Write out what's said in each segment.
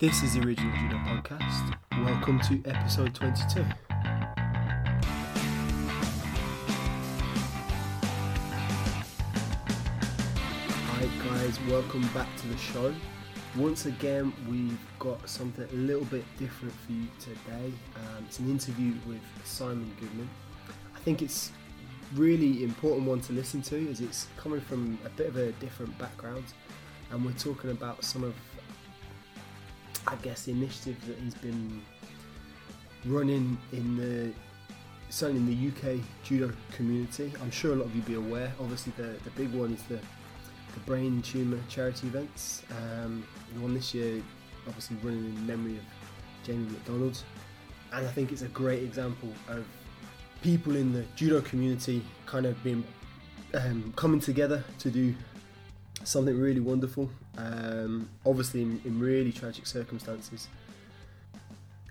This is the Original Judo Podcast. Welcome to episode 22. Hi guys, welcome back to the show. Once again, we've got something a little bit different for you today. Um, it's an interview with Simon Goodman. I think it's really important one to listen to as it's coming from a bit of a different background and we're talking about some of I guess the initiatives that he's been running in the certainly in the UK judo community. I'm sure a lot of you be aware. Obviously, the, the big one is the the brain tumor charity events. Um, the one this year, obviously running in memory of Jamie MacDonald, and I think it's a great example of people in the judo community kind of being um, coming together to do something really wonderful. Um, obviously, in, in, really tragic circumstances.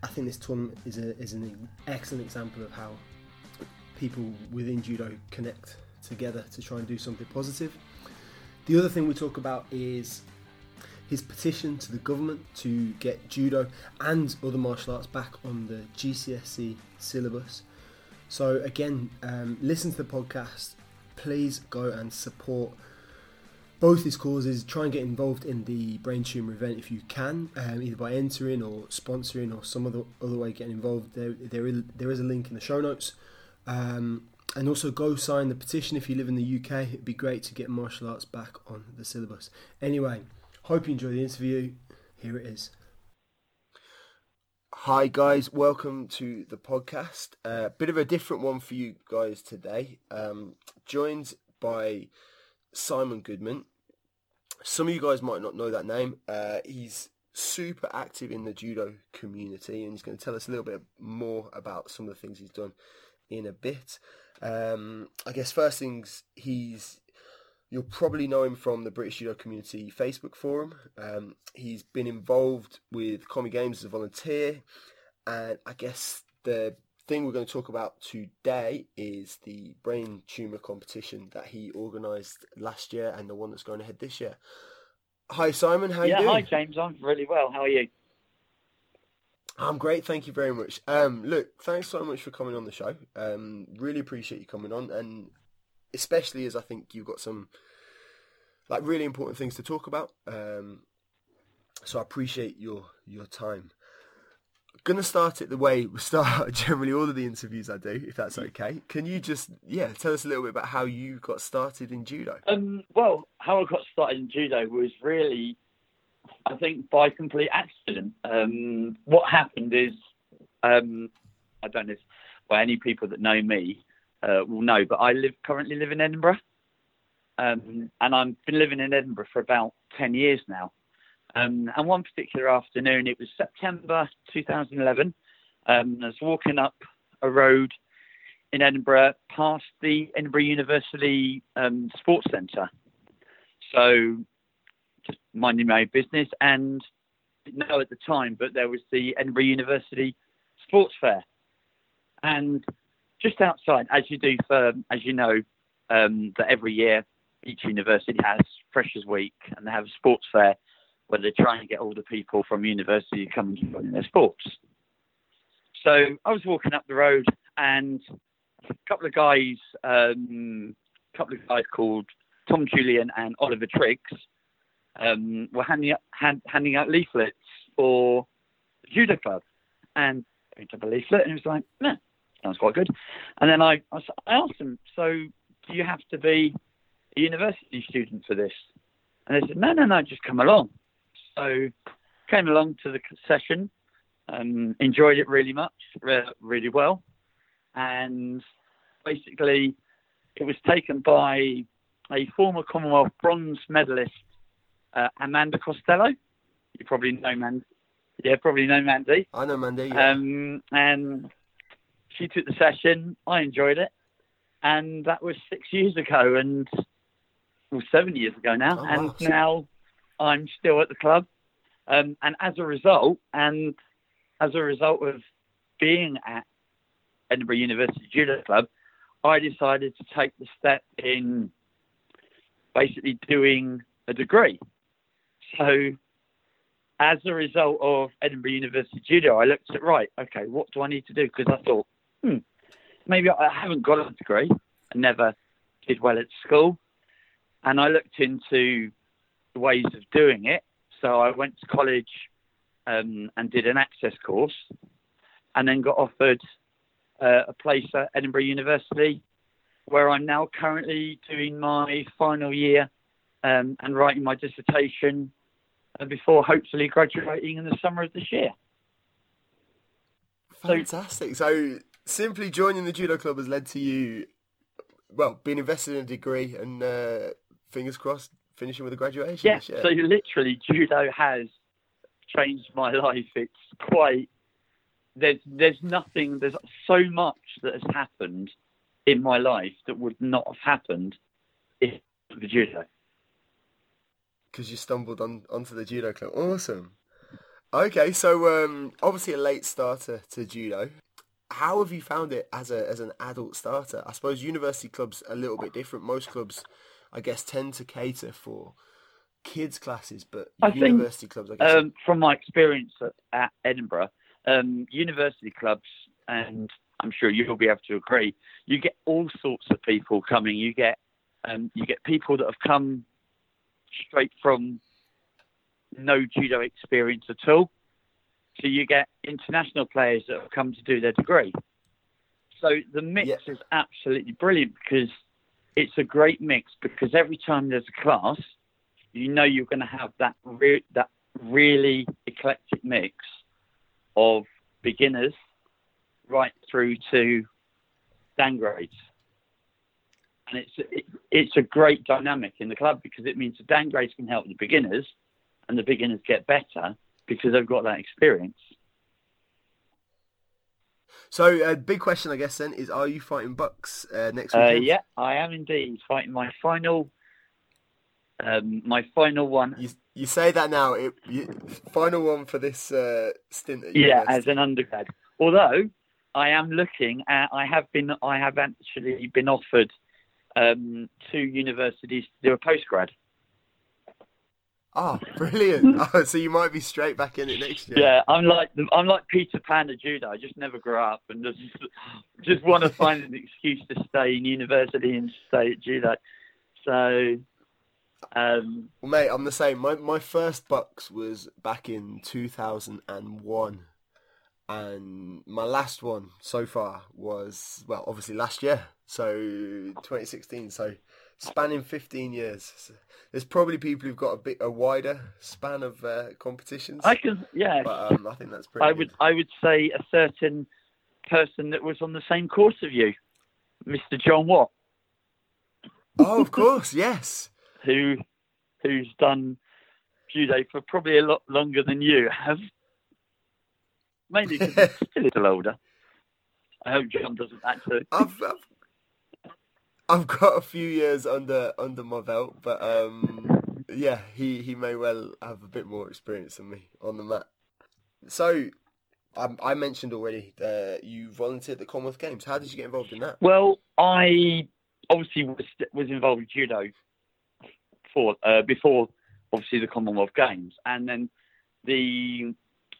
I think this tournament is, a, is an excellent example of how people within judo connect together to try and do something positive. The other thing we talk about is his petition to the government to get judo and other martial arts back on the GCSE syllabus. So, again, um, listen to the podcast. Please go and support both these causes. Try and get involved in the brain tumor event if you can, um, either by entering or sponsoring or some other other way getting involved. There there is, there is a link in the show notes. Um, and also go sign the petition if you live in the UK. It'd be great to get martial arts back on the syllabus. Anyway, hope you enjoy the interview. Here it is. Hi guys, welcome to the podcast. A uh, bit of a different one for you guys today. Um, joined by Simon Goodman. Some of you guys might not know that name. Uh, he's super active in the judo community, and he's going to tell us a little bit more about some of the things he's done in a bit. Um, I guess first things he's you'll probably know him from the British Judo Community Facebook forum. Um, he's been involved with Commie Games as a volunteer, and I guess the thing we're going to talk about today is the brain tumor competition that he organised last year and the one that's going ahead this year. Hi Simon, how yeah, you doing? hi James. I'm really well. How are you? I'm great, thank you very much. Um, look, thanks so much for coming on the show. Um, really appreciate you coming on, and especially as I think you've got some like really important things to talk about. Um, so I appreciate your your time gonna start it the way we start generally all of the interviews I do, if that's okay. Can you just yeah tell us a little bit about how you got started in judo? Um, well, how I got started in judo was really, I think, by complete accident. Um, what happened is, um, I don't know if well any people that know me uh, will know, but I live currently live in Edinburgh, um, and I've been living in Edinburgh for about ten years now. Um, and one particular afternoon, it was September 2011, um, I was walking up a road in Edinburgh past the Edinburgh University um, Sports Centre. So just minding my own business and didn't know at the time, but there was the Edinburgh University Sports Fair. And just outside, as you do for, as you know, um, that every year each university has Freshers Week and they have a sports fair where they're trying to get all the people from university to come and join their sports. So I was walking up the road and a couple of guys, um, a couple of guys called Tom Julian and Oliver Triggs, um, were handing out, hand, handing out leaflets for the judo club. And I up a leaflet and it was like, nah, sounds quite good. And then I, I asked them, so do you have to be a university student for this? And they said, no, no, no, just come along. So came along to the session, um, enjoyed it really much, really well, and basically it was taken by a former Commonwealth bronze medalist, uh, Amanda Costello. You probably know Mandy. Yeah, probably know Mandy. I know Mandy. Yeah. Um, and she took the session. I enjoyed it, and that was six years ago, and well, seven years ago now, oh, and wow. now I'm still at the club. Um, and as a result, and as a result of being at Edinburgh University Judo Club, I decided to take the step in basically doing a degree. So as a result of Edinburgh University Judo, I looked at right, okay, what do I need to do? Because I thought, hmm, maybe I haven't got a degree. I never did well at school, and I looked into ways of doing it. So I went to college um, and did an access course, and then got offered uh, a place at Edinburgh University, where I'm now currently doing my final year um, and writing my dissertation uh, before hopefully graduating in the summer of this year. Fantastic. So, simply joining the judo club has led to you, well, being invested in a degree and uh, fingers crossed finishing with a graduation. Yeah. So literally, judo has changed my life. It's quite there's there's nothing there's so much that has happened in my life that would not have happened if the judo. Because you stumbled on onto the judo club. Awesome. Okay, so um, obviously a late starter to judo. How have you found it as a as an adult starter? I suppose university clubs are a little bit different. Most clubs, I guess, tend to cater for kids classes, but I university think, clubs. I guess, um, from my experience at, at Edinburgh, um, university clubs, and I'm sure you'll be able to agree, you get all sorts of people coming. You get um, you get people that have come straight from no judo experience at all. So you get international players that have come to do their degree. So the mix is absolutely brilliant because it's a great mix because every time there's a class, you know you're going to have that re- that really eclectic mix of beginners right through to Dan grades. And it's it, it's a great dynamic in the club because it means the Dan grades can help the beginners, and the beginners get better because they've got that experience. So, a uh, big question, I guess, then is: Are you fighting BUCS uh, next week? Uh, yeah, I am indeed fighting my final, um, my final one. You, you say that now. It, you, final one for this uh, stint. yeah, as an undergrad. Although I am looking at, I have been, I have actually been offered um, two universities to do a postgrad. Oh, brilliant! oh, so you might be straight back in it next year. Yeah, I'm like I'm like Peter Pan of judo. I just never grow up and just just want to find an excuse to stay in university and stay at judo. So um, well, mate, I'm the same. My my first BUCS was back in 2001, and my last one so far was well, obviously last year, so 2016. So spanning 15 years. There's probably people who've got a bit a wider span of uh, competitions. I can, yeah. But um, I think that's pretty. I good. would I would say a certain person that was on the same course of you, Mr. John Watt. Oh, of course, yes who who's done judo for probably a lot longer than you have. Mainly because he's still a little older. I hope John doesn't actually. I've, I've, I've got a few years under under my belt, but um, yeah, he, he may well have a bit more experience than me on the mat. So, I, I mentioned already that you volunteered at the Commonwealth Games. How did you get involved in that? Well, I obviously was, was involved in judo before uh, before obviously the Commonwealth Games, and then the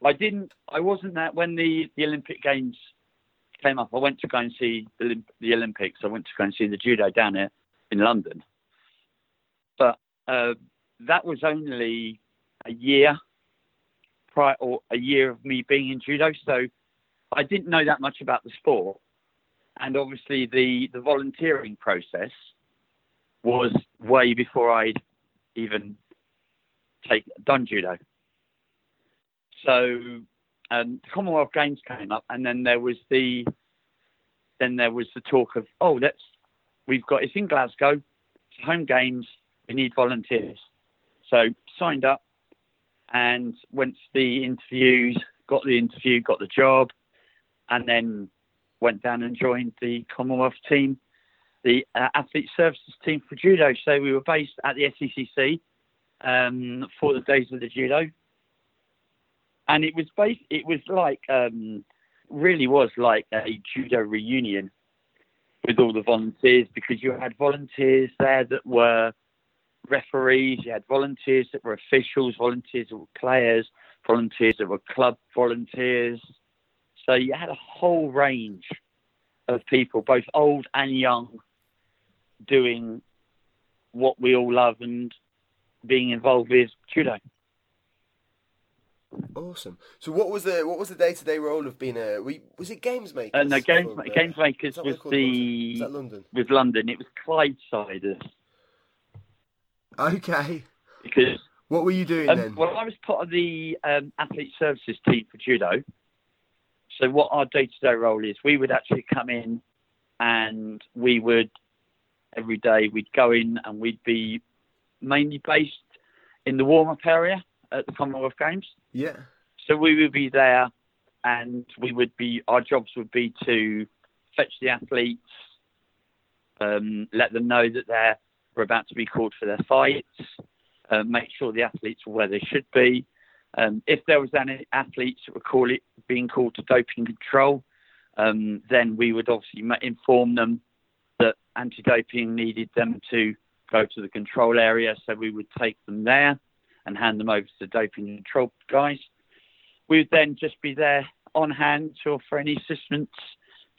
I didn't I wasn't that when the the Olympic Games came up. I went to go and see the, Olympics. I went to go and see the judo down here in London, but uh, that was only a year prior or a year of me being in judo, so I didn't know that much about the sport. And obviously, the, the volunteering process was way before I'd even take done judo. So um, the Commonwealth Games came up, and then there was the then there was the talk of oh let's we've got it's in Glasgow, it's home games, we need volunteers. So signed up and went to the interviews, got the interview, got the job, and then went down and joined the Commonwealth team the uh, athlete services team for judo. So we were based at the SECC um, for the days of the judo, and it was based. It was like um, really was like a judo reunion with all the volunteers because you had volunteers there that were referees, you had volunteers that were officials, volunteers that were players, volunteers, that were club volunteers. So you had a whole range of people, both old and young, doing what we all love and being involved with judo. Awesome. So, what was the what was the day to day role of being a? Was it games makers? Uh, no, games uh, games makers was the was London? Was London? It was Clydesiders. Okay. Because what were you doing um, then? Well, I was part of the um, athlete services team for judo. So, what our day to day role is, we would actually come in and we would every day we'd go in and we'd be mainly based in the warm up area at the Commonwealth Games. Yeah. So we would be there, and we would be our jobs would be to fetch the athletes, um, let them know that they're were about to be called for their fights, uh, make sure the athletes were where they should be. Um, if there was any athletes that were call it, being called to doping control, um, then we would obviously inform them that anti-doping needed them to go to the control area, so we would take them there and hand them over to the doping control guys. We would then just be there on hand to offer any assistance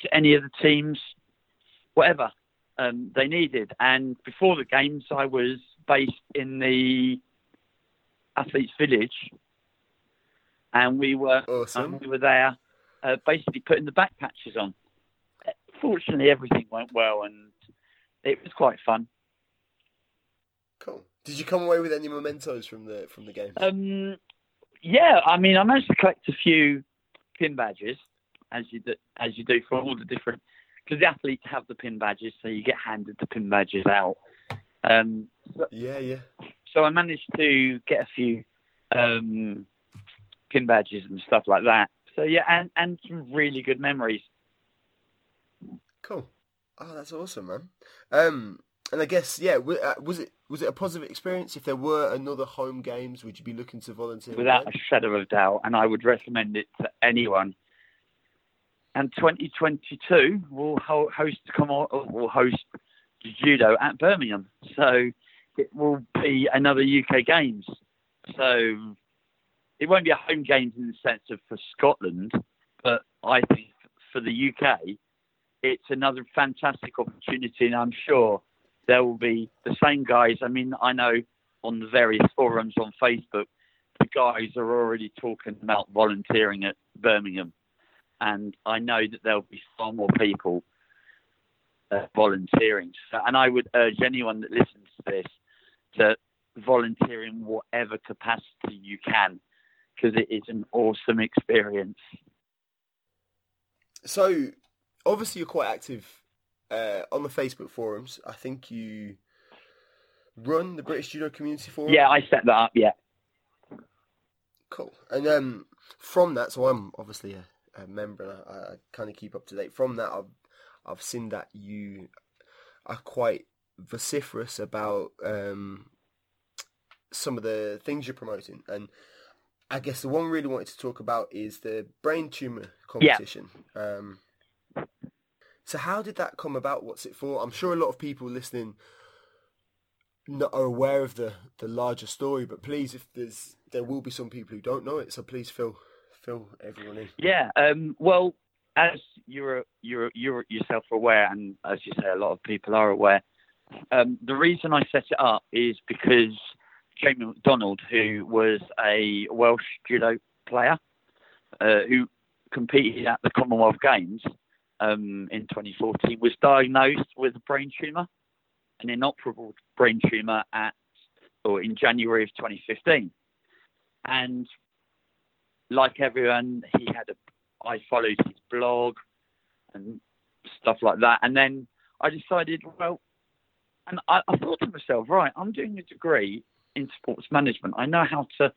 to any of the teams, whatever um, they needed. And before the games, I was based in the athletes' village, and we were awesome. we were there, uh, basically putting the back patches on. Fortunately, everything went well, and it was quite fun. Did you come away with any mementos from the from the game? Um, yeah, I mean, I managed to collect a few pin badges, as you do, as you do for all the different, because the athletes have the pin badges, so you get handed the pin badges out. Um, so, yeah, yeah. So I managed to get a few um, pin badges and stuff like that. So yeah, and and some really good memories. Cool. Oh, that's awesome, man. Um, and I guess yeah, uh, was it was it a positive experience? If there were another home games, would you be looking to volunteer? Without again? a shadow of doubt, and I would recommend it to anyone. And 2022 will host come on, will host judo at Birmingham, so it will be another UK Games. So it won't be a home games in the sense of for Scotland, but I think for the UK, it's another fantastic opportunity, and I'm sure there will be the same guys. I mean, I know on the various forums on Facebook, the guys are already talking about volunteering at Birmingham, and I know that there'll be far more people uh, volunteering. So, and I would urge anyone that listens to this to volunteer in whatever capacity you can, because it is an awesome experience. So, obviously, you're quite active uh, on the Facebook forums. I think you run the British Judo Community Forum. Yeah, I set that up. Yeah. Cool. And um, from that, so I'm obviously a, a member, and I, I kind of keep up to date. From that, I've I've seen that you are quite vociferous about um, some of the things you're promoting, and I guess the one we really wanted to talk about is the brain tumor competition. Yeah. Um, so how did that come about? What's it for? I'm sure a lot of people listening are aware of the, the larger story, but please, if there's there will be some people who don't know it, so please fill fill everyone in. Yeah. Um, well, as you're you're you're yourself aware, and as you say, a lot of people are aware. Um, the reason I set it up is because Jamie MacDonald, who was a Welsh judo player uh, who competed at the Commonwealth Games, um, in 2014 was diagnosed with a brain tumour, an inoperable brain tumour at or in January of 2015. And like everyone, he had a. I followed his blog and stuff like that, and then I decided, well, and I, I thought to myself, right, I'm doing a degree in sports management. I know how to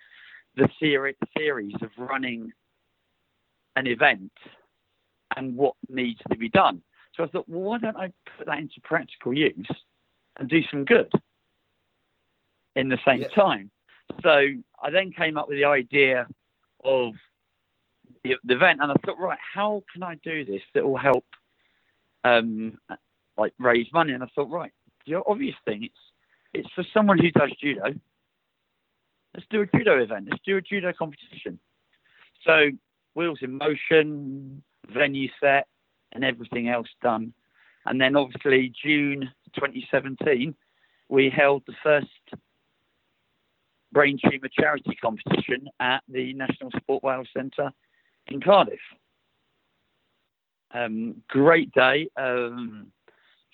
the theory theories of running an event and what needs to be done. So I thought, well, why don't I put that into practical use and do some good in the same yeah. time? So I then came up with the idea of the, the, event, and I thought, right, how can I do this that will help, um, like raise money? And I thought, right, the obvious thing it's it's for someone who does judo, let's do a judo event. Let's do a judo competition. So wheels in motion, venue set, and everything else done. And then obviously June 2017, we held the first brain tumour charity competition at the National Sport Wales Centre in Cardiff. Um, great day, um,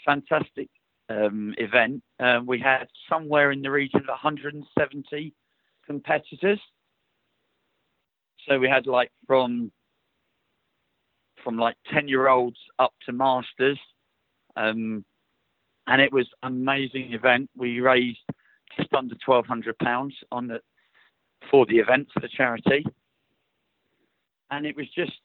fantastic um, event. Um, we had somewhere in the region of 170 competitors. So we had like from from like 10 year olds up to masters. Um, and it was an amazing event. We raised just under twelve hundred pounds on the for the event for the charity, and it was just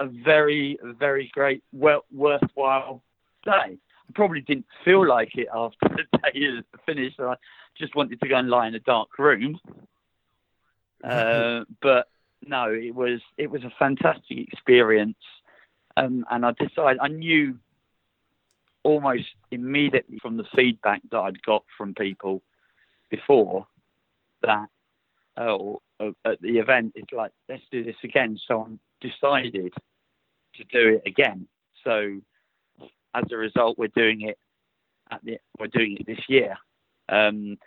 a very very great well worthwhile day. I probably didn't feel like it after the day is finished. I just wanted to go and lie in a dark room. Uh, but no, it was it was a fantastic experience, um, and I decided I knew almost immediately from the feedback that I'd got from people before that oh, at the event it's like let's do this again. So i decided to do it again. So as a result we're doing it at the we're doing it this year. Um,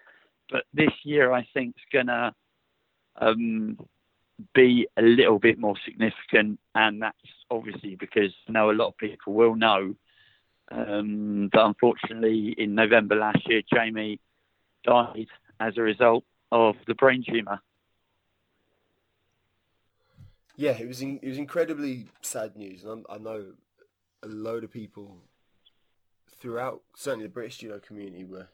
but this year i think is gonna um, be a little bit more significant and that's obviously because I know a lot of people will know um, but unfortunately in November last year Jamie died as a result of the brain tumour. Yeah, it was in, it was incredibly sad news, and I'm, i know a load of people throughout, certainly the British judo community, were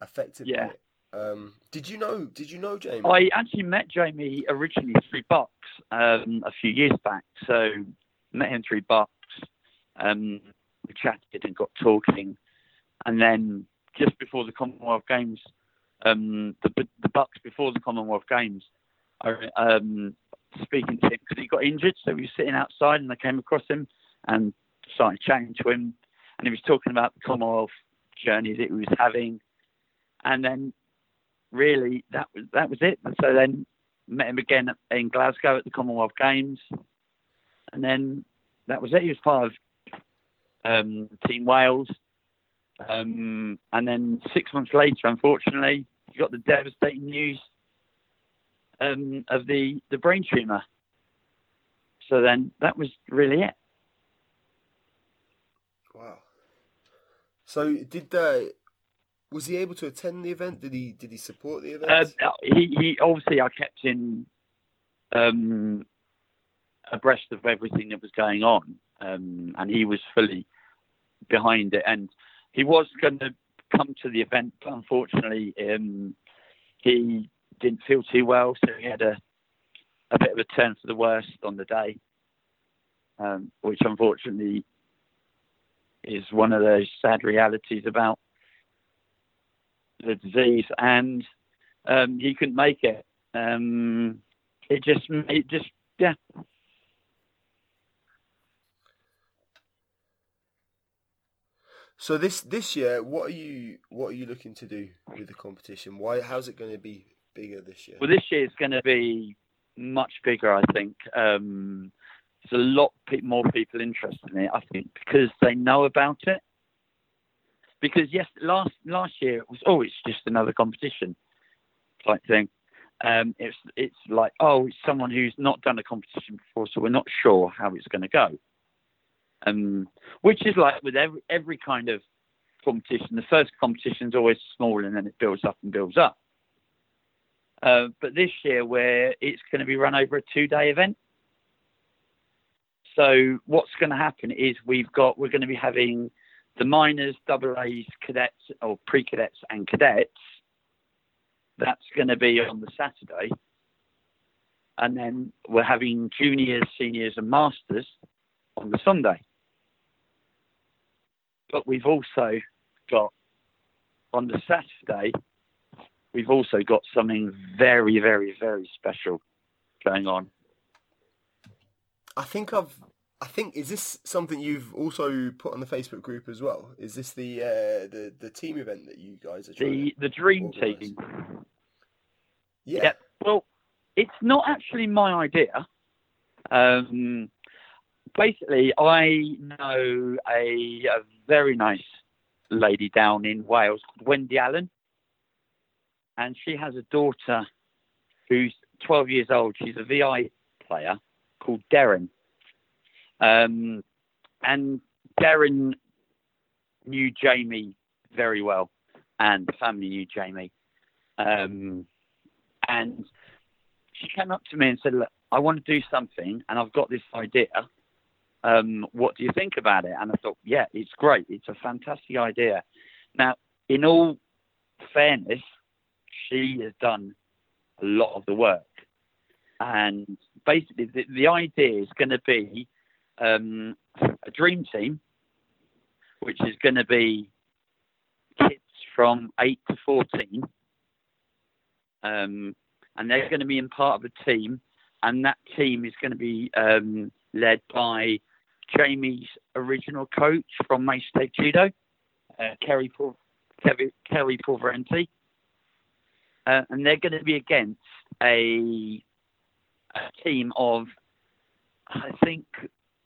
affected yeah. by it. Um, did you know? Did you know Jamie? I actually met Jamie originally through BUCS um, a few years back. So met him through BUCS. Um, we chatted and got talking, and then just before the Commonwealth Games, um, the the BUCS before the Commonwealth Games, I, um, speaking to him because he got injured, so we were sitting outside and I came across him and started chatting to him, and he was talking about the Commonwealth journey that he was having, and then really that was that was it. And so then met him again in Glasgow at the Commonwealth Games, and then that was it. He was part of um, Team Wales um, and then six months later, unfortunately, you got the devastating news um, of the, the brain tumour. So then that was really it. Wow. So did uh, was he able to attend the event? Did he did he support the event? Uh, he, he obviously I kept in um, abreast of everything that was going on, um, and he was fully behind it. And he was going to come to the event, but unfortunately, um, he didn't feel too well, so he had a a bit of a turn for the worst on the day, um, which unfortunately is one of those sad realities about the disease. And um, he couldn't make it. Um, it just, it just, yeah, So this this year, what are you what are you looking to do with the competition? Why how's it going to be bigger this year? Well, this year it's going to be much bigger. I think um, there's a lot more people interested in it. I think because they know about it. Because yes, last last year it was oh, it's just another competition type thing. Um, it's it's like oh, it's someone who's not done a competition before, so we're not sure how it's going to go um, which is like with every every kind of competition. The first competition is always small, and then it builds up and builds up. Uh, but this year, where it's going to be run over a two-day event, so what's going to happen is we've got we're going to be having the minors, double A's, cadets, or pre-cadets and cadets. That's going to be on the Saturday, and then we're having juniors, seniors, and masters on the Sunday. But we've also got on the Saturday, we've also got something very, very, very special going on. I think I've. I think is this something you've also put on the Facebook group as well? Is this the uh, the the team event that you guys are the the dream organize? team? Yeah. Yep. Well, it's not actually my idea. Um, basically, I know a, a very nice lady down in Wales called Wendy Allen, and she has a daughter who's 12 years old. She's a VI player called Darren. Um, and Darren knew Jamie very well, and the family knew Jamie. Um, and she came up to me and said, Look, I want to do something, and I've got this idea. Um, what do you think about it? And I thought, yeah, it's great. It's a fantastic idea. Now, in all fairness, she has done a lot of the work. And basically, the, the idea is going to be um, a dream team, which is going to be kids from 8 to 14. Um, and they're going to be in part of a team, and that team is going to be um, led by Jamie's original coach from Mace State Judo, uh, Kerry Paul, Kerry Pulverenti. Uh, and they're going to be against a, a team of, I think,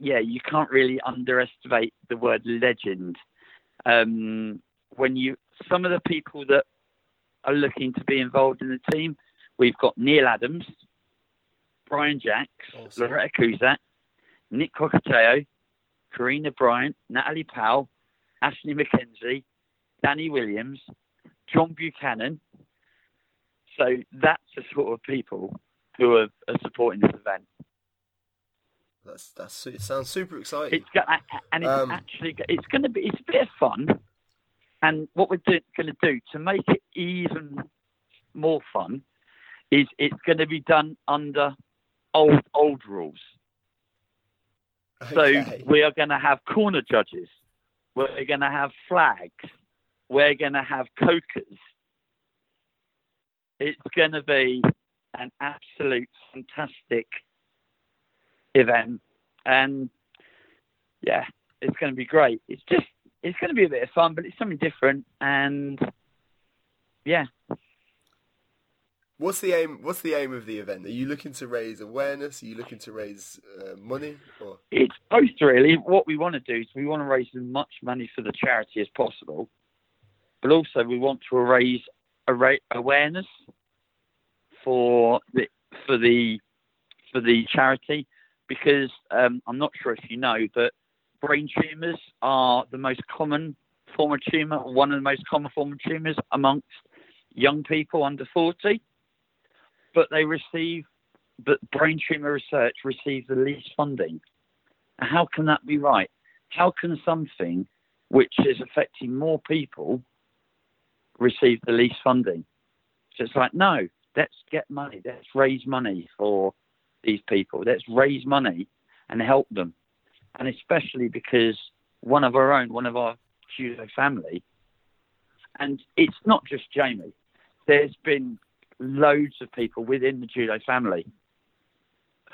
yeah, you can't really underestimate the word legend. Um, when you, some of the people that are looking to be involved in the team, we've got Neil Adams, Brian Jacks, Awesome. Loretta Cusack, Nick Kokotaylo, Karina Bryant, Natalie Powell, Ashley McKenzie, Danny Williams, John Buchanan. So that's the sort of people who are, are supporting this event. That's that's it. Sounds super exciting. It's got, and it's Um, actually it's going to be it's a bit of fun. And what we're do, going to do to make it even more fun is it's going to be done under old old rules. So we are going to have corner judges. We're going to have flags. We're going to have kokas. It's going to be an absolute fantastic event, and yeah, it's going to be great. It's just it's going to be a bit of fun, but it's something different, and yeah, What's the aim? What's the aim of the event? Are you looking to raise awareness? Are you looking to raise uh, money? Or it's both really. What we want to do is we want to raise as much money for the charity as possible, but also we want to raise a ra- awareness for the for the for the charity because um, I'm not sure if you know, but brain tumours are the most common form of tumour, one of the most common form of tumours amongst young people under 40. But they receive, but brain tumour research receives the least funding. How can that be right? How can something which is affecting more people receive the least funding? So it's like, no, let's get money. Let's raise money for these people. Let's raise money and help them. And especially because one of our own, one of our judo family, and it's not just Jamie. There's been loads of people within the judo family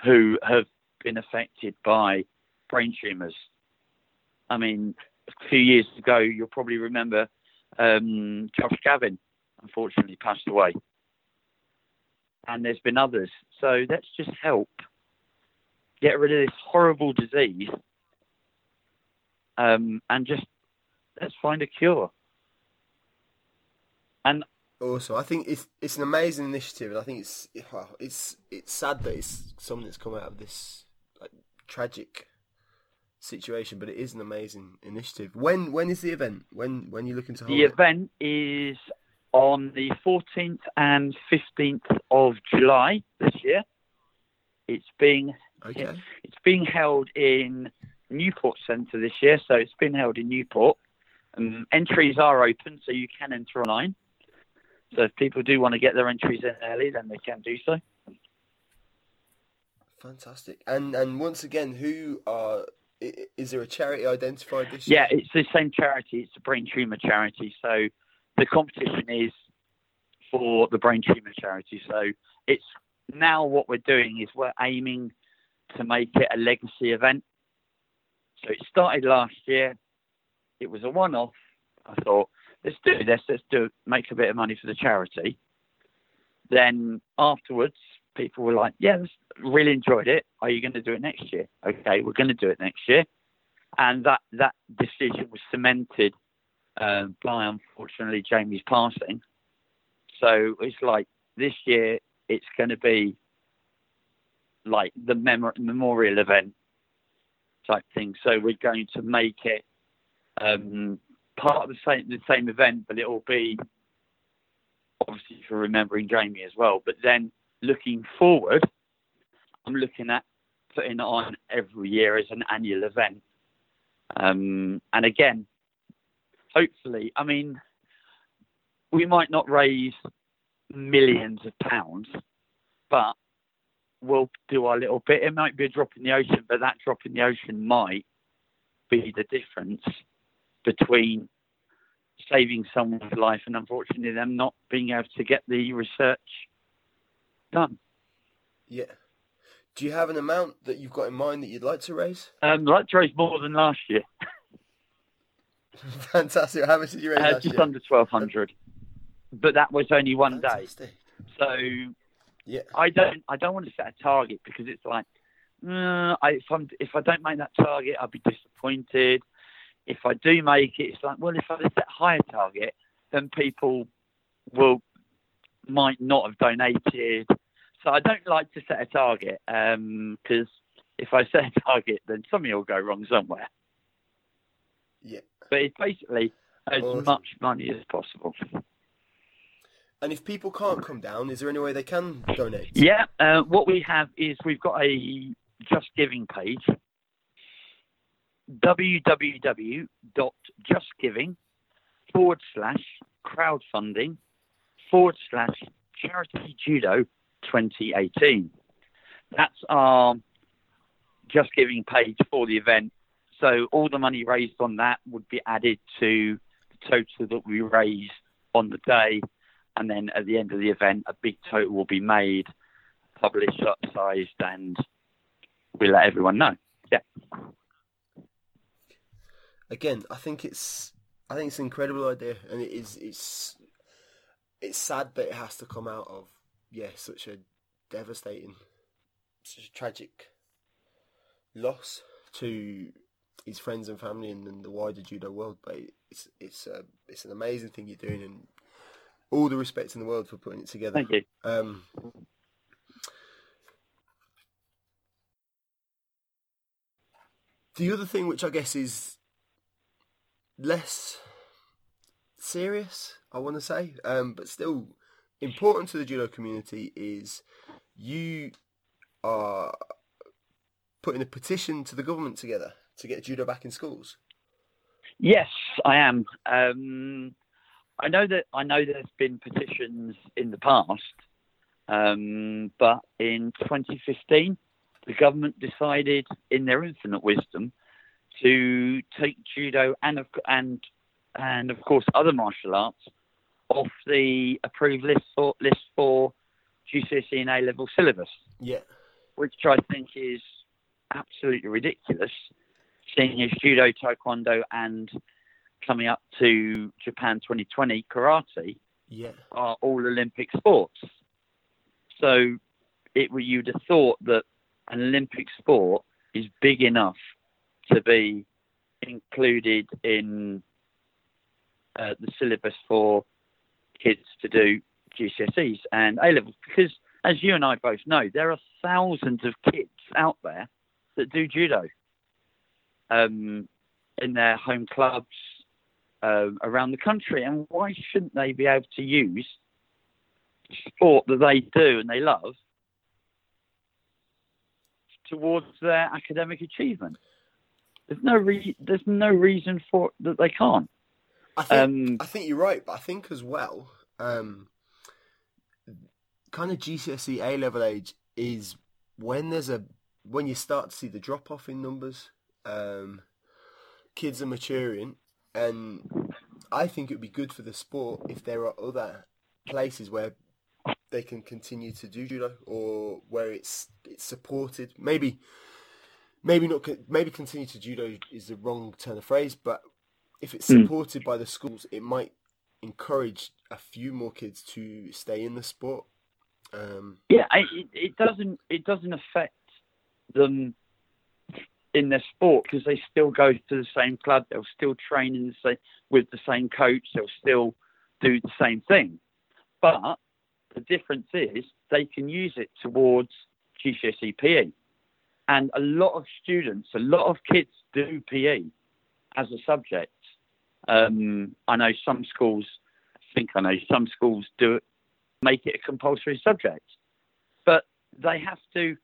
who have been affected by brain tumours. I mean, a few years ago, you'll probably remember um, Josh Gavin, unfortunately, passed away. And there's been others. So let's just help get rid of this horrible disease um, and just let's find a cure. And also, I think it's it's an amazing initiative, and I think it's it's it's sad that it's something that's come out of this like tragic situation, but it is an amazing initiative. When when is the event? When when are you looking to hold the it? event is on the 14th and 15th of July this year. It's being Okay. It's being held in Newport Centre this year, so it's been held in Newport. Um, entries are open, so you can enter online. So if people do want to get their entries in early, then they can do so. Fantastic. And and once again, who are is there a charity identified this year? Yeah, it's the same charity. It's the brain tumour charity. So the competition is for the brain tumour charity. So it's now what we're doing is we're aiming to make it a legacy event. So it started last year. It was a one-off. I thought let's do this. Let's do make a bit of money for the charity. then afterwards, people were like, "Yeah, really enjoyed it. Are you going to do it next year?" Okay, we're going to do it next year, and that that decision was cemented uh, by unfortunately Jamie's passing. So it's like this year, it's going to be like the mem- memorial event type thing. So we're going to make it um, part of the same the same event, but it will be obviously for remembering Jamie as well. But then looking forward, I'm looking at putting on every year as an annual event. Um, and again, hopefully, I mean, we might not raise millions of pounds, but we'll do our little bit. It might be a drop in the ocean, but that drop in the ocean might be the difference between saving someone's life and unfortunately them not being able to get the research done. Yeah. Do you have an amount that you've got in mind that you'd like to raise? Um, I'd like to raise more than last year. Fantastic. How much did you raise uh, just year? under twelve hundred, but that was only one day. So Yeah. I don't I don't want to set a target because it's like uh, I, if I'm if I don't make that target, I'll be disappointed. If I do make it, it's like well, if I set a higher target, then people will might not have donated. So I don't like to set a target because if I set a target, then something will go wrong somewhere. Yeah. But it's basically as Awesome. much money as possible. And if people can't come down, is there any way they can donate? Yeah, uh, what we have is we've got a Just Giving page, www.justgiving forward slash crowdfunding forward slash charity judo 2018. That's our Just Giving page for the event. So all the money raised on that would be added to the total that we raise on the day. And then at the end of the event, a big total will be made published, upsized, and we let everyone know. Yeah. Again, I think it's I think it's an incredible idea, and it is it's it's sad that it has to come out of yeah such a devastating, such a tragic loss to his friends and family and, and the wider judo world. But it's it's uh, it's an amazing thing you're doing, and all the respect in the world for putting it together. Thank you. Um, the other thing, which I guess is less serious, I want to say, um, but still important to the judo community, is you are putting a petition to the government together to get judo back in schools. Yes, I am. Um, I know that I know there's been petitions in the past, um, but in 2015, the government decided, in their infinite wisdom, to take judo and of, and and of course other martial arts off the approved list for list for GCSE and A level syllabus Yeah, which I think is absolutely ridiculous, seeing as judo, taekwondo, and coming up to Japan 2020 karate yeah, are all Olympic sports. So it you'd have thought that an Olympic sport is big enough to be included in uh, the syllabus for kids to do GCSEs and A levels because, as you and I both know, there are thousands of kids out there that do judo um, in their home clubs um, around the country, and why shouldn't they be able to use sport that they do and they love towards their academic achievement? There's no re- there's no reason for that they can't. I think Um, I think you're right, but I think as well, um, kind of GCSE A level age is when there's a when you start to see the drop off in numbers. Um, kids are maturing, and I think it would be good for the sport if there are other places where they can continue to do judo or where it's it's supported. Maybe maybe not maybe continue to judo is the wrong turn of phrase, but if it's Mm. supported by the schools, it might encourage a few more kids to stay in the sport. Um, yeah, it, it doesn't it doesn't affect them in their sport because they still go to the same club. They'll still train in the same, with the same coach. They'll still do the same thing. But the difference is they can use it towards GCSE PE. And a lot of students, a lot of kids do PE as a subject. Um, I know some schools, I think I know some schools do it, make it a compulsory subject, but they have to,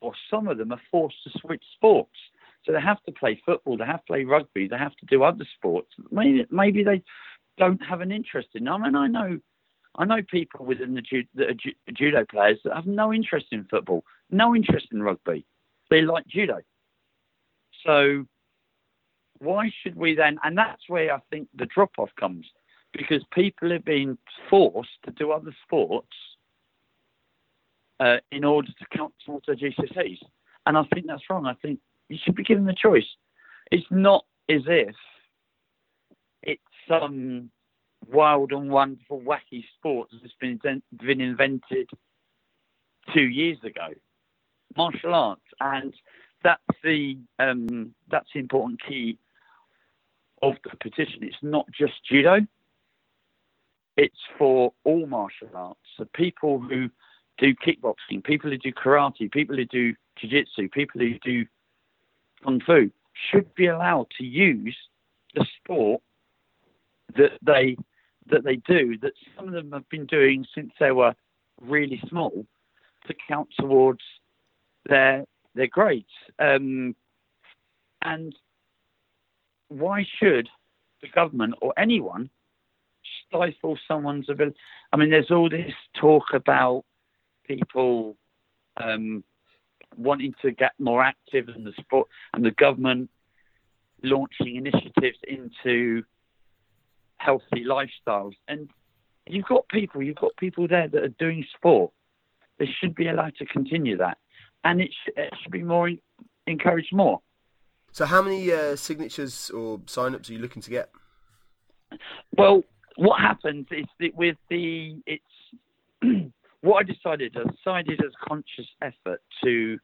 or some of them are forced to switch sports. So they have to play football, they have to play rugby, they have to do other sports. Maybe, maybe they don't have an interest in. I mean, I know, I know people within the are judo players that have no interest in football, no interest in rugby. They like judo. So why should we then? And that's where I think the drop off comes because people are being forced to do other sports uh, in order to count towards their GCSEs. And I think that's wrong. I think you should be given the choice. It's not as if it's some wild and wonderful, wacky sport that's been, been invented two years ago. Martial arts, and that's the um, that's the important key of the petition. It's not just judo. It's for all martial arts. So people who do kickboxing, people who do karate, people who do jiu-jitsu, people who do kung fu should be allowed to use the sport that they that they do that some of them have been doing since they were really small to count towards their their grades. Um, and why should the government or anyone stifle someone's ability? I mean, there's all this talk about people um, wanting to get more active in the sport and the government launching initiatives into healthy lifestyles. And you've got people, you've got people there that are doing sport. They should be allowed to continue that, and it, sh- it should be more encouraged more. So, how many uh, signatures or sign-ups are you looking to get? Well, what happens is that with the it's what I decided, I decided as a conscious effort to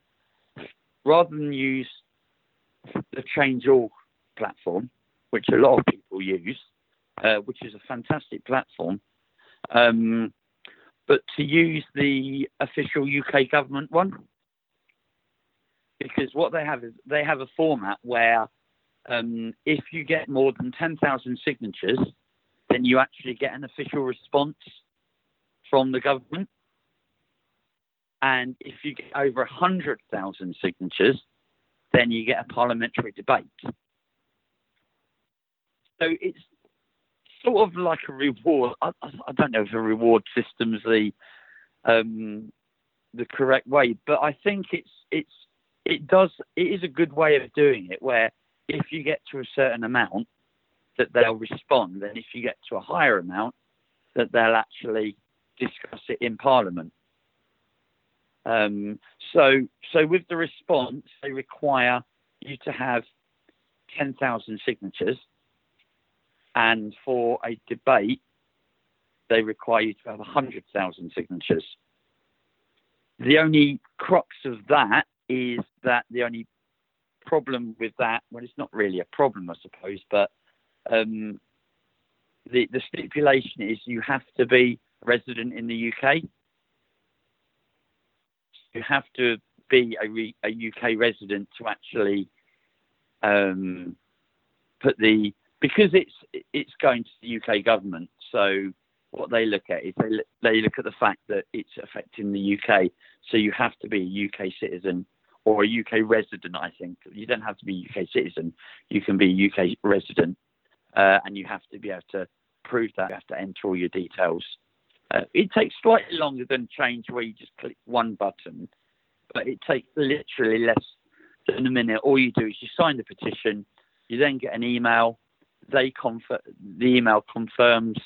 rather than use the Change.org platform, which a lot of people use, uh, which is a fantastic platform, um, but to use the official UK government one. Because what they have is they have a format where um, if you get more than 10,000 signatures, then you actually get an official response from the government. And if you get over 100,000 signatures, then you get a parliamentary debate. So it's sort of like a reward. I, I don't know if a reward system's the um, the correct way, but I think it's it's it does it is a good way of doing it. Where if you get to a certain amount, that they'll respond, and if you get to a higher amount, that they'll actually discuss it in Parliament. Um, so, so with the response, they require you to have 10,000 signatures, and for a debate, they require you to have 100,000 signatures. The only crux of that is that the only problem with that, well, it's not really a problem, I suppose, but um, the, the stipulation is you have to be resident in the UK. You have to be a, re, a UK resident to actually um, put the because it's it's going to the UK government. So what they look at is they they look at the fact that it's affecting the UK. So you have to be a UK citizen or a UK resident. I think you don't have to be a UK citizen. You can be a UK resident, uh, and you have to be able to prove that. You have to enter all your details. Uh, it takes slightly longer than change where you just click one button, but it takes literally less than a minute. All you do is you sign the petition, you then get an email. They confirm the email confirms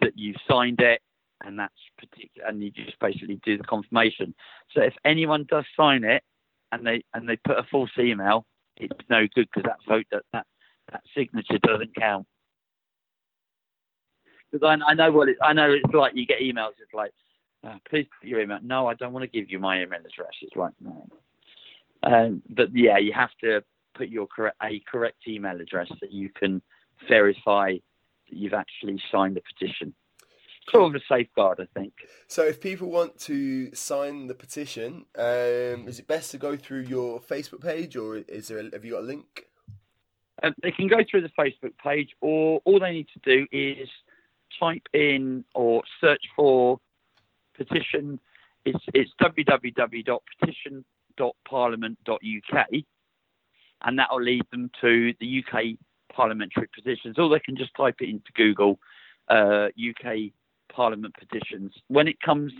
that you've signed it, and that's particular. And you just basically do the confirmation. So if anyone does sign it and they and they put a false email, it's no good because that vote that that that signature doesn't count because I, I, know what it, I know it's like. You get emails. It's like uh, please put your email. No, I don't want to give you my email address. It's like no. Um, but yeah, you have to put your correct a correct email address that you can verify that you've actually signed the petition. Sort of a safeguard, I think. So, if people want to sign the petition, um, is it best to go through your Facebook page, or is there? A, have you got a link? Um, they can go through the Facebook page, or all they need to do is type in or search for petition. It's, it's www.petition.parliament.uk, and that will lead them to the UK parliamentary petitions. Or they can just type it into Google, uh, UK Parliament petitions. When it comes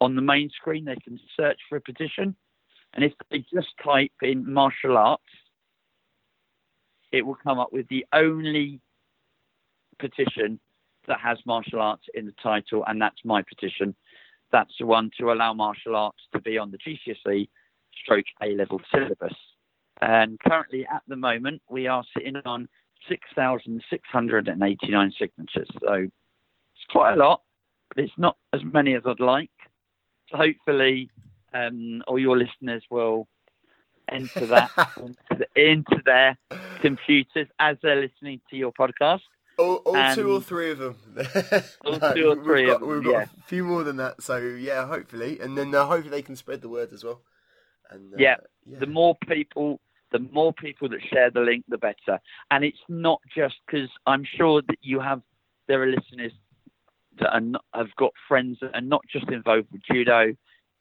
on the main screen, they can search for a petition, and if they just type in martial arts, it will come up with the only petition that has martial arts in the title, and that's my petition. That's the one to allow martial arts to be on the GCSE stroke A level syllabus. And currently, at the moment, we are sitting on 6,689 signatures. So it's quite a lot, but it's not as many as I'd like. So hopefully, um, all your listeners will enter that into, into, their computers as they're listening to your podcast. All, all two or three of them. all no, two or three got, of them. We've got a few more than that. So yeah, hopefully, and then uh, hopefully they can spread the word as well. And uh, yeah, yeah, the more people, the more people that share the link, the better. And it's not just because I'm sure that you have there are listeners that are not, have got friends that are not just involved with judo,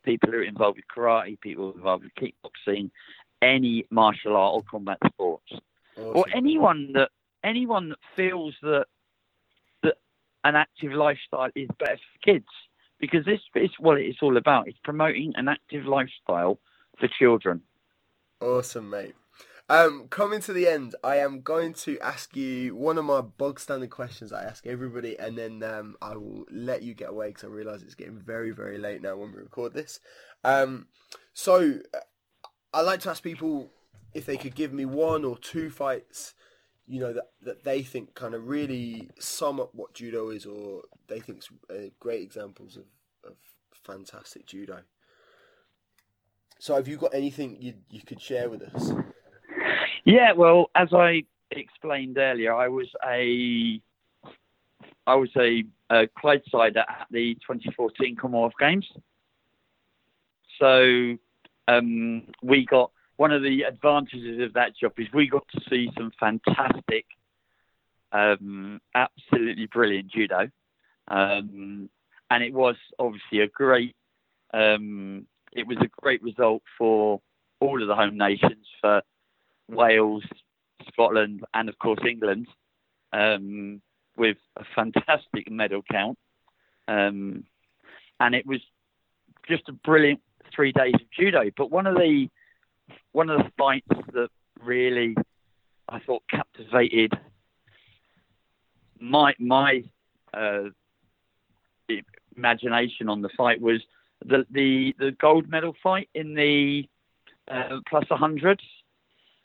people who are involved with karate, people who are involved with kickboxing, any martial art or combat sports, awesome. or anyone that anyone that feels that that an active lifestyle is better for kids, because this is what it's all about. It's promoting an active lifestyle for children. Awesome, mate. Um, coming to the end, I am going to ask you one of my bog standard questions I ask everybody, and then um, I will let you get away because I realise it's getting very, very late now when we record this. Um, so, I like to ask people if they could give me one or two fights, you know, that, that they think kind of really sum up what judo is, or they think uh, great examples of, of fantastic judo. So, have you got anything you you could share with us? Yeah, well, as I explained earlier, I was a I was a, a Clydesider at the 2014 Commonwealth Games. So um, we got one of the advantages of that job is we got to see some fantastic, um, absolutely brilliant judo, um, and it was obviously a great. Um, it was a great result for all of the home nations for Wales, Scotland, and of course England, um, with a fantastic medal count. Um, and it was just a brilliant three days of judo. But one of the one of the fights that really I thought captivated my my uh, imagination on the fight was the the the gold medal fight in the uh, plus 100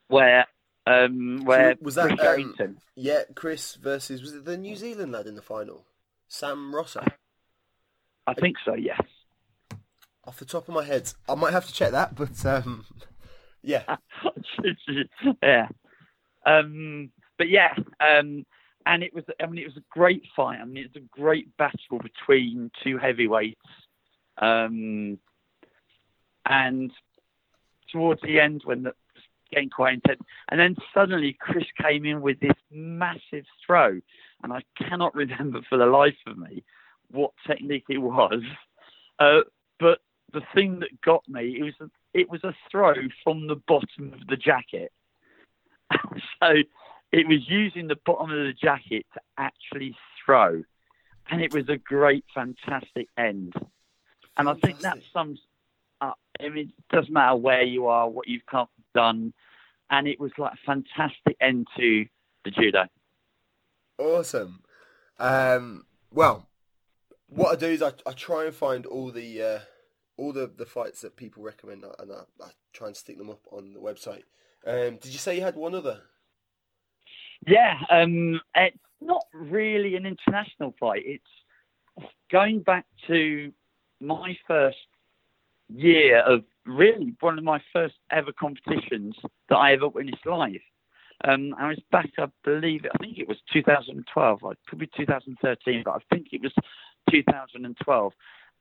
where um, where was that Chris um, yeah Chris versus was it the New Zealand lad in the final? Sam Rosser? I think so yes. Off the top of my head. I might have to check that but um, yeah yeah um, but yeah um, and it was I mean it was a great fight I mean it was a great battle between two heavyweights um, and towards the end when the getting quite intense. And then suddenly Chris came in with this massive throw, and I cannot remember for the life of me what technique it was. Uh, but the thing that got me it was it was a throw from the bottom of the jacket. so it was using the bottom of the jacket to actually throw, and it was a great, fantastic end. And I think that sums up. I mean, it doesn't matter where you are, what you've done, and it was like a fantastic end to the judo. Awesome. Um, well, what I do is I, I try and find all the uh, all the, the fights that people recommend, and I, I try and stick them up on the website. Um, did you say you had one other? Yeah, um, it's not really an international fight. It's going back to my first year of really one of my first ever competitions that I ever witnessed live. Um, I was back, I believe, I think it was 2012. It could be 2013, but I think it was 2012.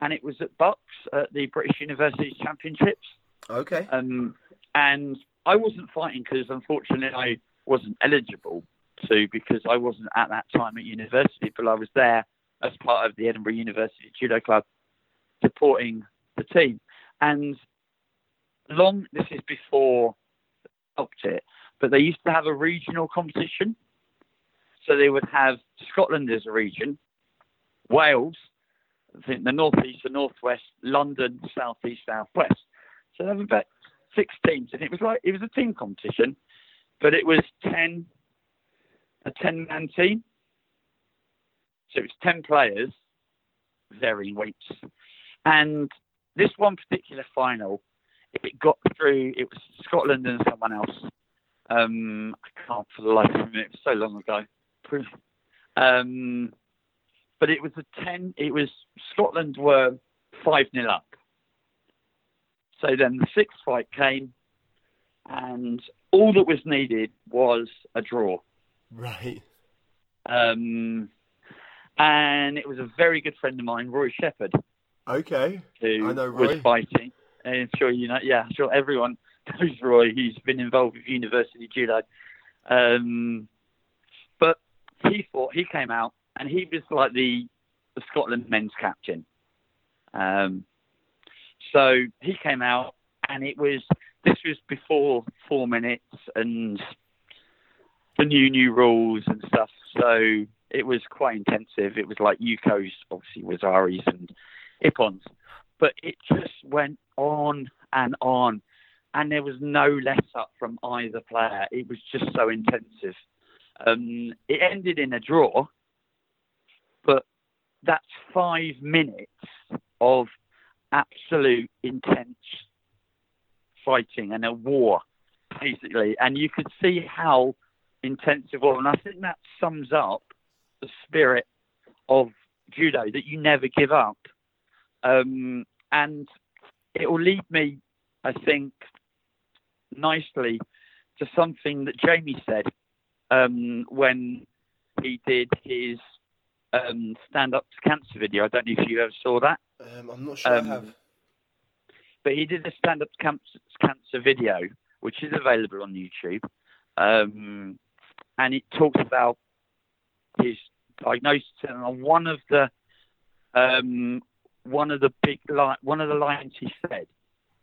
And it was at BUCS at the British University Championships. Okay. Um, and I wasn't fighting because unfortunately I wasn't eligible to because I wasn't at that time at university, but I was there as part of the Edinburgh University Judo Club supporting the team. And long, this is before helped it, but they used to have a regional competition. So they would have Scotland as a region, Wales, I think the northeast, the northwest, London, southeast, southwest. So they have about six teams, and it was like it was a team competition, but it was ten a ten man team. So it was ten players, varying weights, and this one particular final, it got through. It was Scotland and someone else. Um, I can't for the life of me. It was so long ago. Um, but it was a ten. It was Scotland were five 0 up. So then the sixth fight came, and all that was needed was a draw. Right. Um, and it was a very good friend of mine, Roy Shepherd, Okay. who I know Roy. was fighting. And I'm sure you know, yeah, I'm sure everyone knows Roy. He's been involved with university judo. Um, but he fought. He came out, and he was like the the Scotland men's captain. Um, so he came out, and it was this was before four minutes and the new new rules and stuff. So it was quite intensive. It was like Yukos, obviously Wazaris and Ippons, but it just went on and on, and there was no let up from either player. It was just so intensive. Um, it ended in a draw, that's five minutes of absolute intense fighting and a war, basically. And you could see how intense it was. And I think that sums up the spirit of judo that you never give up. Um, and it will lead me, I think, nicely to something that Jamie said um, when he did his um, stand up to cancer video. I don't know if you ever saw that. Um, I'm not sure Um, I have. but he did a stand up cancer, cancer video, which is available on YouTube. Um, and it talks about his diagnosis. And on one of the um, one of the big li- one of the lines he said,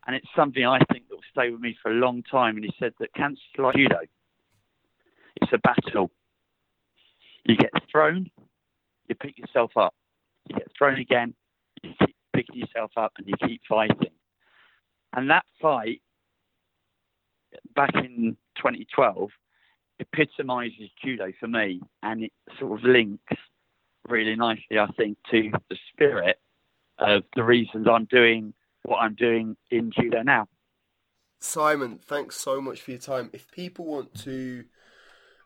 and it's something I think that will stay with me for a long time. And he said that cancer is like judo. It's a battle. You get thrown, you pick yourself up. You get thrown again, you keep picking yourself up, and you keep fighting. And that fight back in 2012 epitomizes judo for me, and it sort of links really nicely, I think, to the spirit of the reasons I'm doing what I'm doing in judo now. Simon, thanks so much for your time. If people want to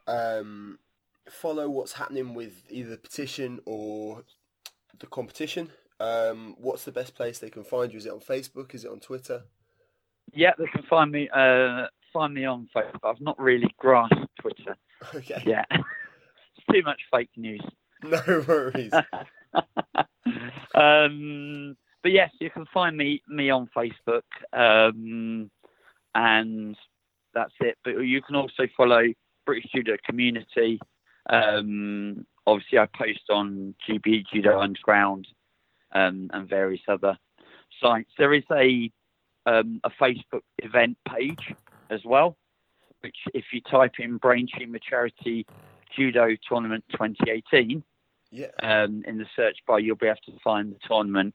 um, follow what's happening with either the petition or the competition, um, what's the best place they can find you? Is it on Facebook? Is it on Twitter? Yeah, they can find me uh, find me on Facebook. I've not really grasped Twitter Okay. yet. it's too much fake news. No worries. um, but yes, you can find me me on Facebook, um, and that's it. But you can also follow British Judo Community. Um, obviously, I post on GB Judo Underground um, and various other sites. There is a um, a Facebook event page as well, which if you type in Brain Tumor Charity Judo Tournament 2018 yeah. um, in the search bar, you'll be able to find the tournament.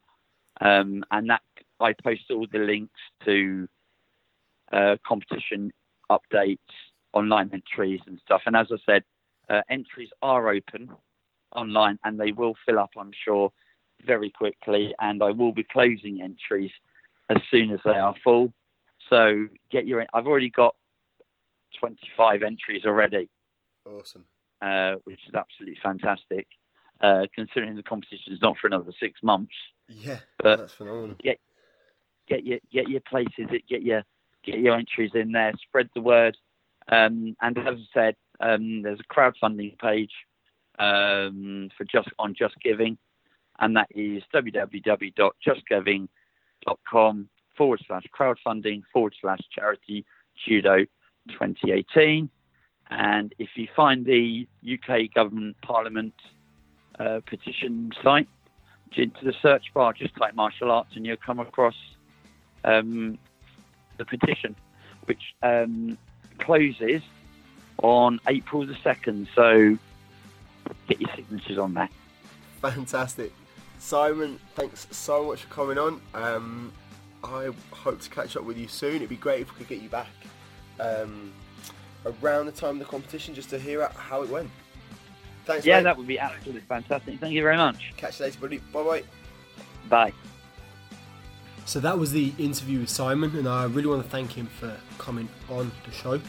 Um, and that I post all the links to uh, competition updates, online entries, and stuff. And as I said, uh, entries are open online and they will fill up, I'm sure, very quickly. And I will be closing entries as soon as they are full. So get your. I've already got 25 entries already Awesome. uh, which is absolutely fantastic. uh, considering the competition is not for another six months. Yeah, But- that's phenomenal. Get get your get your places, get your get your entries in there, spread the word. Um, and as I said, um, there's a crowdfunding page um, for just on Just Giving, and that is www.justgiving.com forward slash crowdfunding forward slash charity judo 2018. And if you find the UK government parliament uh, petition site, into the search bar, just type martial arts, and you'll come across um, the petition, which um, closes on April the second. So get your signatures on there. Fantastic. Simon, thanks so much for coming on. Um, I hope to catch up with you soon. It'd be great if we could get you back um, around the time of the competition just to hear how it went. Thanks, Yeah, mate. that would be absolutely fantastic. Thank you very much. Catch you later, buddy. Bye bye. Bye. So that was the interview with Simon, and I really want to thank him for coming on the show.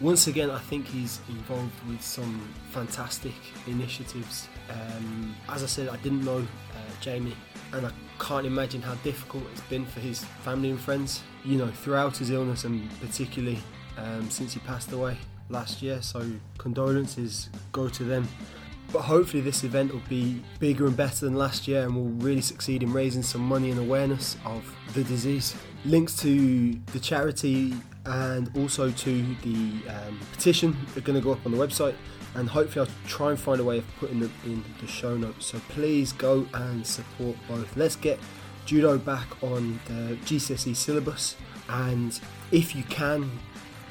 Once again, I think he's involved with some fantastic initiatives. Um, as I said, I didn't know uh, Jamie, and I can't imagine how difficult it's been for his family and friends. You know, throughout his illness, and particularly um, since he passed away last year. So condolences go to them. But hopefully, this event will be bigger and better than last year and will really succeed in raising some money and awareness of the disease. Links to the charity and also to the um, petition are going to go up on the website, and hopefully, I'll try and find a way of putting them in the show notes. So please go and support both. Let's get judo back on the GCSE syllabus, and if you can,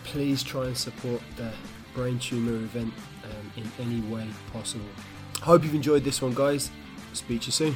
please try and support the brain tumour event um, in any way possible. Hope you've enjoyed this one, guys. Speak to you soon.